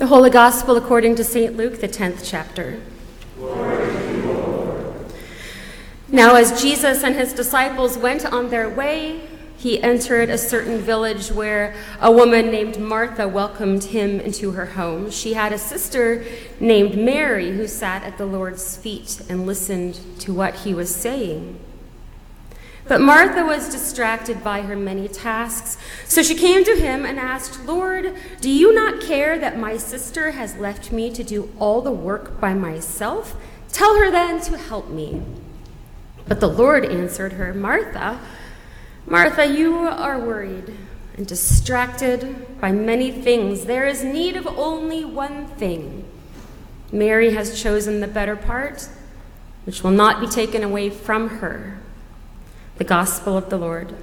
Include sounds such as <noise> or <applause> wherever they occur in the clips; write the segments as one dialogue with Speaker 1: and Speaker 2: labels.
Speaker 1: The Holy Gospel according to St. Luke, the 10th chapter. Now, as Jesus and his disciples went on their way, he entered a certain village where a woman named Martha welcomed him into her home. She had a sister named Mary who sat at the Lord's feet and listened to what he was saying. But Martha was distracted by her many tasks. So she came to him and asked, Lord, do you not care that my sister has left me to do all the work by myself? Tell her then to help me. But the Lord answered her, Martha, Martha, you are worried and distracted by many things. There is need of only one thing. Mary has chosen the better part, which will not be taken away from her. The Gospel of the Lord.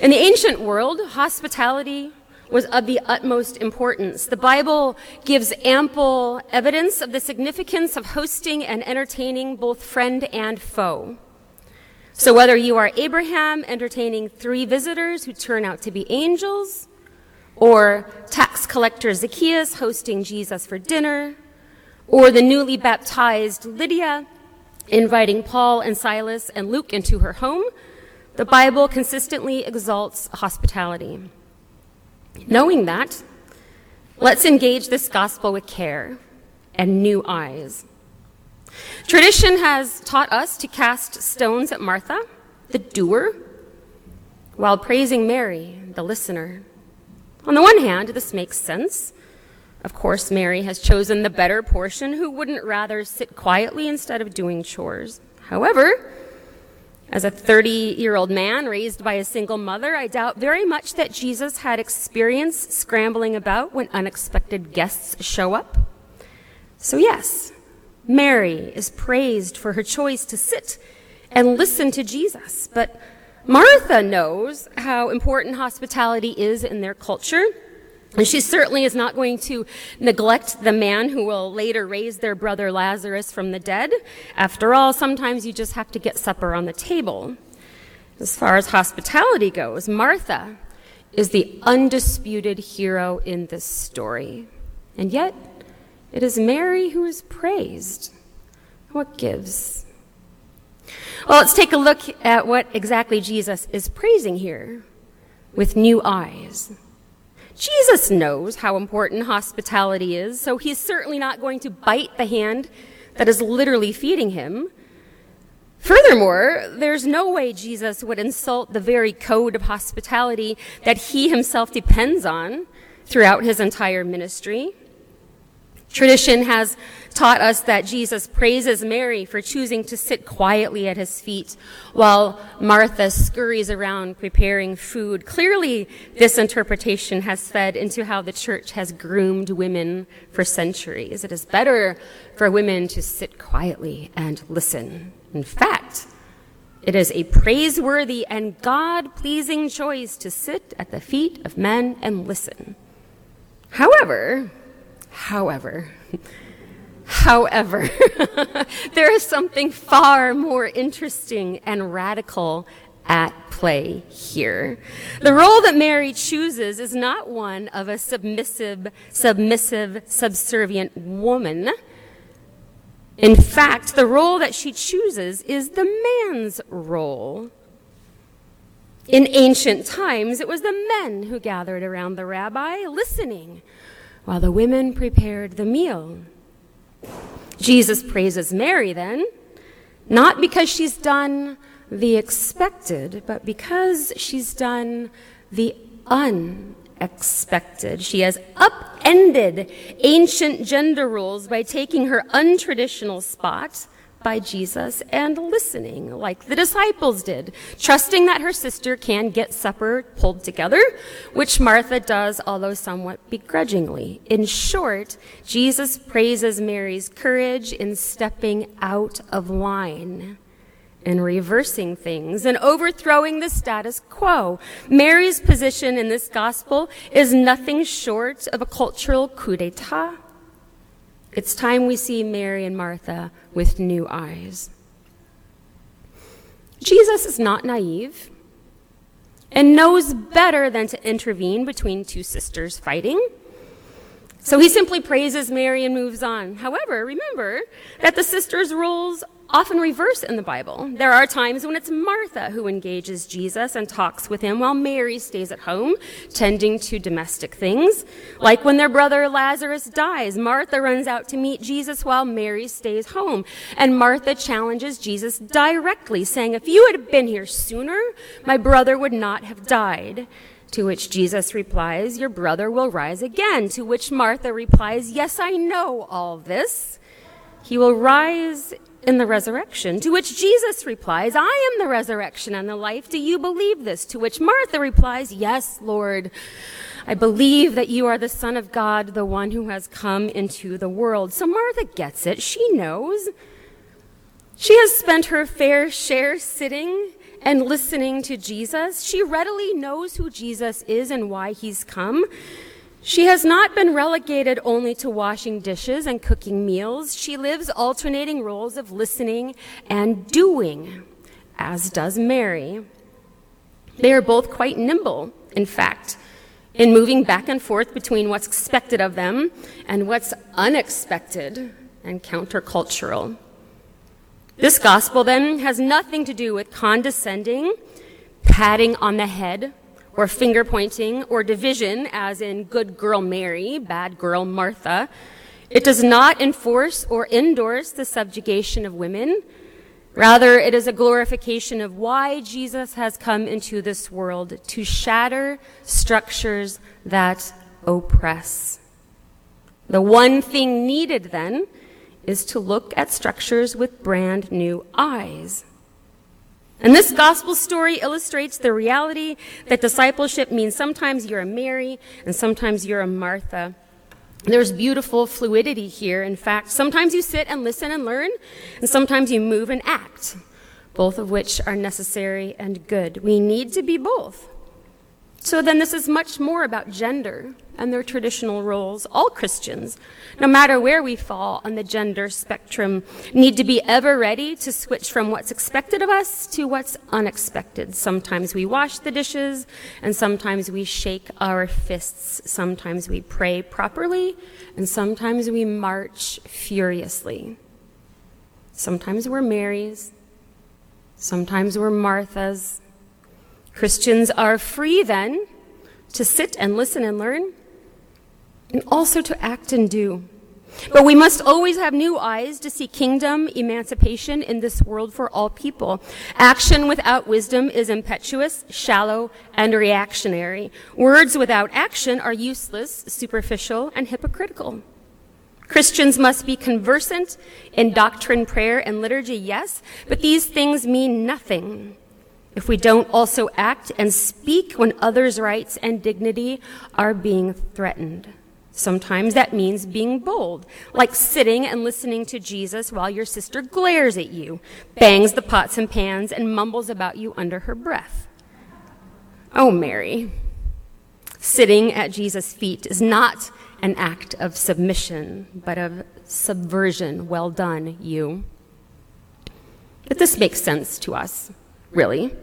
Speaker 1: In the ancient world, hospitality was of the utmost importance. The Bible gives ample evidence of the significance of hosting and entertaining both friend and foe. So whether you are Abraham entertaining three visitors who turn out to be angels, or tax collector Zacchaeus hosting Jesus for dinner, or the newly baptized Lydia inviting Paul and Silas and Luke into her home, the Bible consistently exalts hospitality. Knowing that, let's engage this gospel with care and new eyes. Tradition has taught us to cast stones at Martha, the doer, while praising Mary, the listener. On the one hand, this makes sense. Of course, Mary has chosen the better portion. Who wouldn't rather sit quietly instead of doing chores? However, as a 30 year old man raised by a single mother, I doubt very much that Jesus had experience scrambling about when unexpected guests show up. So, yes, Mary is praised for her choice to sit and listen to Jesus. But Martha knows how important hospitality is in their culture. And she certainly is not going to neglect the man who will later raise their brother Lazarus from the dead. After all, sometimes you just have to get supper on the table. As far as hospitality goes, Martha is the undisputed hero in this story. And yet, it is Mary who is praised. What gives? Well, let's take a look at what exactly Jesus is praising here with new eyes. Jesus knows how important hospitality is, so he's certainly not going to bite the hand that is literally feeding him. Furthermore, there's no way Jesus would insult the very code of hospitality that he himself depends on throughout his entire ministry. Tradition has taught us that Jesus praises Mary for choosing to sit quietly at his feet while Martha scurries around preparing food. Clearly, this interpretation has fed into how the church has groomed women for centuries. It is better for women to sit quietly and listen. In fact, it is a praiseworthy and God pleasing choice to sit at the feet of men and listen. However, However, however, <laughs> there is something far more interesting and radical at play here. The role that Mary chooses is not one of a submissive, submissive, subservient woman. In fact, the role that she chooses is the man's role. In ancient times, it was the men who gathered around the rabbi listening while the women prepared the meal. Jesus praises Mary then, not because she's done the expected, but because she's done the unexpected. She has upended ancient gender rules by taking her untraditional spot by Jesus and listening like the disciples did, trusting that her sister can get supper pulled together, which Martha does, although somewhat begrudgingly. In short, Jesus praises Mary's courage in stepping out of line and reversing things and overthrowing the status quo. Mary's position in this gospel is nothing short of a cultural coup d'etat. It's time we see Mary and Martha with new eyes. Jesus is not naive. and knows better than to intervene between two sisters fighting. So he simply praises Mary and moves on. However, remember that the sisters' roles often reverse in the Bible. There are times when it's Martha who engages Jesus and talks with him while Mary stays at home tending to domestic things. Like when their brother Lazarus dies, Martha runs out to meet Jesus while Mary stays home. And Martha challenges Jesus directly, saying, If you had been here sooner, my brother would not have died. To which Jesus replies, Your brother will rise again. To which Martha replies, Yes, I know all this. He will rise in the resurrection. To which Jesus replies, I am the resurrection and the life. Do you believe this? To which Martha replies, Yes, Lord. I believe that you are the Son of God, the one who has come into the world. So Martha gets it. She knows. She has spent her fair share sitting and listening to Jesus. She readily knows who Jesus is and why he's come. She has not been relegated only to washing dishes and cooking meals. She lives alternating roles of listening and doing, as does Mary. They are both quite nimble, in fact, in moving back and forth between what's expected of them and what's unexpected and countercultural. This gospel, then, has nothing to do with condescending, patting on the head, or finger pointing, or division, as in good girl Mary, bad girl Martha. It does not enforce or endorse the subjugation of women. Rather, it is a glorification of why Jesus has come into this world to shatter structures that oppress. The one thing needed then is to look at structures with brand new eyes. And this gospel story illustrates the reality that discipleship means sometimes you're a Mary and sometimes you're a Martha. There's beautiful fluidity here. In fact, sometimes you sit and listen and learn, and sometimes you move and act, both of which are necessary and good. We need to be both. So then, this is much more about gender and their traditional roles. All Christians, no matter where we fall on the gender spectrum, need to be ever ready to switch from what's expected of us to what's unexpected. Sometimes we wash the dishes, and sometimes we shake our fists. Sometimes we pray properly, and sometimes we march furiously. Sometimes we're Marys, sometimes we're Marthas. Christians are free then to sit and listen and learn, and also to act and do. But we must always have new eyes to see kingdom emancipation in this world for all people. Action without wisdom is impetuous, shallow, and reactionary. Words without action are useless, superficial, and hypocritical. Christians must be conversant in doctrine, prayer, and liturgy, yes, but these things mean nothing if we don't also act and speak when others' rights and dignity are being threatened. Sometimes that means being bold, like sitting and listening to Jesus while your sister glares at you, bangs the pots and pans, and mumbles about you under her breath. Oh, Mary, sitting at Jesus' feet is not an act of submission, but of subversion. Well done, you. But this makes sense to us, really.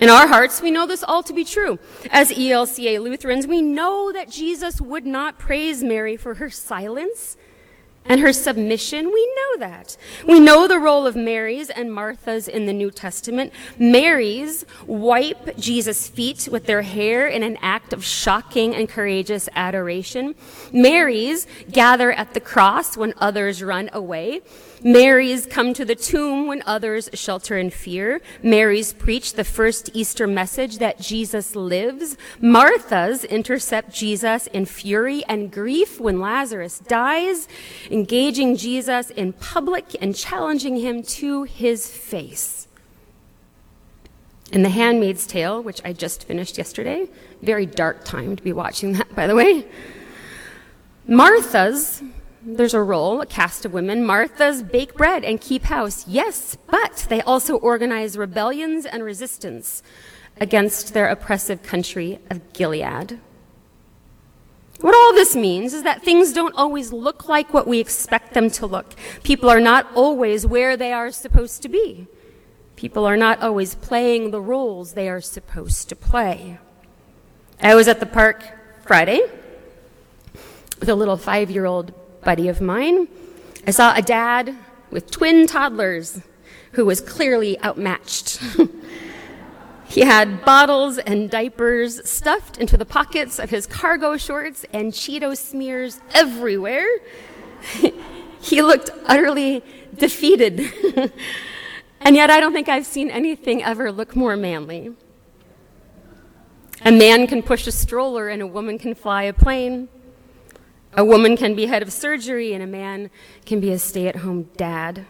Speaker 1: In our hearts, we know this all to be true. As ELCA Lutherans, we know that Jesus would not praise Mary for her silence and her submission. We know that. We know the role of Mary's and Martha's in the New Testament. Mary's wipe Jesus' feet with their hair in an act of shocking and courageous adoration. Mary's gather at the cross when others run away. Mary's come to the tomb when others shelter in fear. Mary's preach the first Easter message that Jesus lives. Martha's intercept Jesus in fury and grief when Lazarus dies, engaging Jesus in public and challenging him to his face. In The Handmaid's Tale, which I just finished yesterday, very dark time to be watching that, by the way. Martha's there's a role, a cast of women. Martha's bake bread and keep house. Yes, but they also organize rebellions and resistance against their oppressive country of Gilead. What all this means is that things don't always look like what we expect them to look. People are not always where they are supposed to be. People are not always playing the roles they are supposed to play. I was at the park Friday with a little five year old buddy of mine. I saw a dad with twin toddlers who was clearly outmatched. <laughs> he had bottles and diapers stuffed into the pockets of his cargo shorts and Cheeto smears everywhere. <laughs> he looked utterly defeated. <laughs> and yet, I don't think I've seen anything ever look more manly. A man can push a stroller and a woman can fly a plane. A woman can be head of surgery and a man can be a stay at home dad.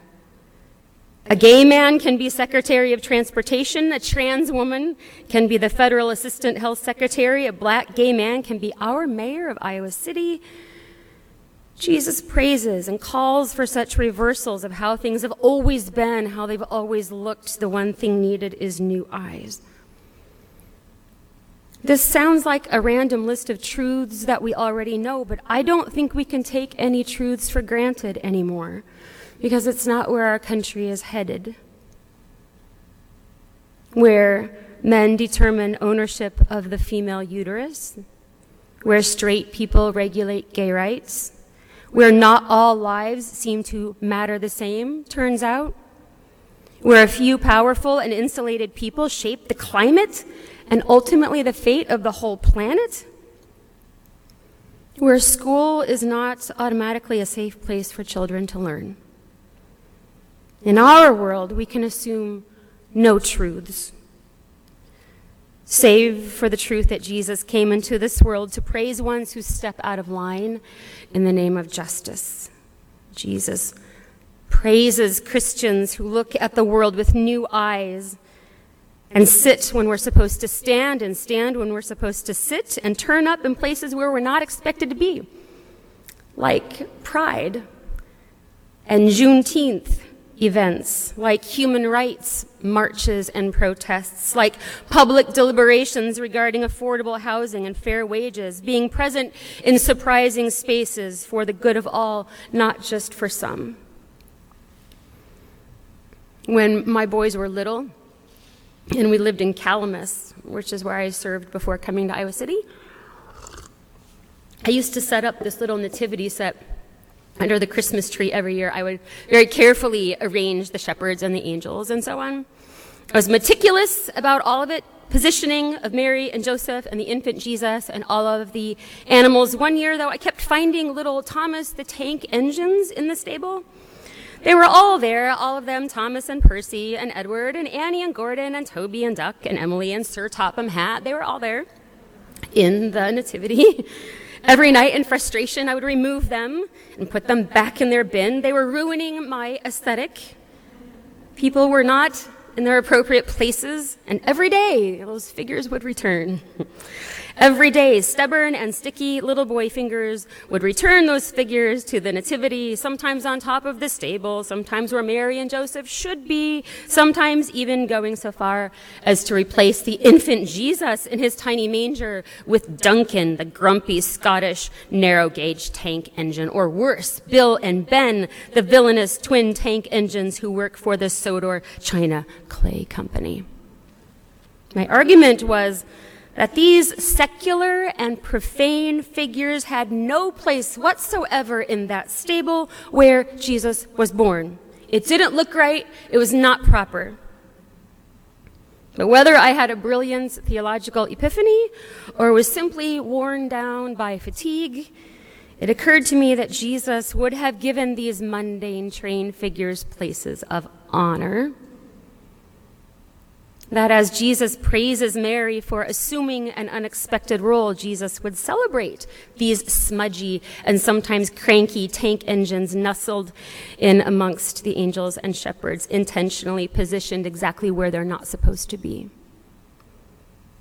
Speaker 1: A gay man can be Secretary of Transportation. A trans woman can be the Federal Assistant Health Secretary. A black gay man can be our mayor of Iowa City. Jesus praises and calls for such reversals of how things have always been, how they've always looked. The one thing needed is new eyes. This sounds like a random list of truths that we already know, but I don't think we can take any truths for granted anymore because it's not where our country is headed. Where men determine ownership of the female uterus, where straight people regulate gay rights, where not all lives seem to matter the same, turns out, where a few powerful and insulated people shape the climate and ultimately the fate of the whole planet? Where school is not automatically a safe place for children to learn. In our world, we can assume no truths, save for the truth that Jesus came into this world to praise ones who step out of line in the name of justice. Jesus praises Christians who look at the world with new eyes and sit when we're supposed to stand and stand when we're supposed to sit and turn up in places where we're not expected to be, like Pride and Juneteenth events, like human rights marches and protests, like public deliberations regarding affordable housing and fair wages, being present in surprising spaces for the good of all, not just for some. When my boys were little, and we lived in Calamus, which is where I served before coming to Iowa City. I used to set up this little nativity set under the Christmas tree every year. I would very carefully arrange the shepherds and the angels and so on. I was meticulous about all of it, positioning of Mary and Joseph and the infant Jesus and all of the animals. One year, though, I kept finding little Thomas the Tank engines in the stable. They were all there, all of them, Thomas and Percy and Edward and Annie and Gordon and Toby and Duck and Emily and Sir Topham Hatt. They were all there in the nativity. <laughs> Every night in frustration, I would remove them and put them back in their bin. They were ruining my aesthetic. People were not in their appropriate places, and every day those figures would return. <laughs> Every day, stubborn and sticky little boy fingers would return those figures to the nativity, sometimes on top of the stable, sometimes where Mary and Joseph should be, sometimes even going so far as to replace the infant Jesus in his tiny manger with Duncan, the grumpy Scottish narrow gauge tank engine, or worse, Bill and Ben, the villainous twin tank engines who work for the Sodor China Clay Company. My argument was that these secular and profane figures had no place whatsoever in that stable where Jesus was born. It didn't look right, it was not proper. But whether I had a brilliant theological epiphany or was simply worn down by fatigue, it occurred to me that Jesus would have given these mundane train figures places of honor that as Jesus praises Mary for assuming an unexpected role, Jesus would celebrate these smudgy and sometimes cranky tank engines nestled in amongst the angels and shepherds, intentionally positioned exactly where they're not supposed to be.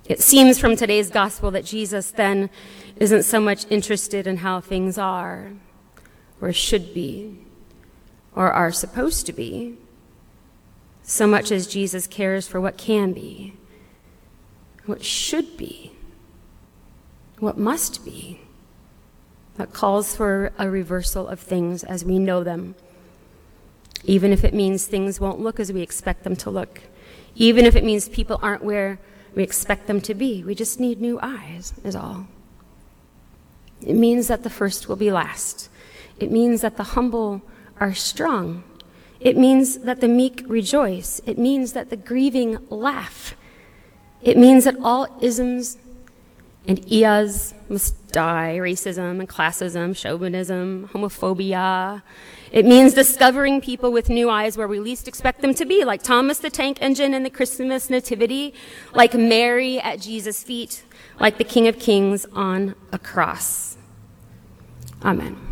Speaker 1: It seems from today's gospel that Jesus then isn't so much interested in how things are, or should be, or are supposed to be so much as Jesus cares for what can be, what should be, what must be, that calls for a reversal of things as we know them, even if it means things won't look as we expect them to look, even if it means people aren't where we expect them to be. We just need new eyes, is all. It means that the first will be last. It means that the humble are strong. It means that the meek rejoice. It means that the grieving laugh. It means that all isms and ias must die racism and classism, chauvinism, homophobia. It means discovering people with new eyes where we least expect them to be, like Thomas the Tank Engine in the Christmas Nativity, like Mary at Jesus' feet, like the King of Kings on a cross. Amen.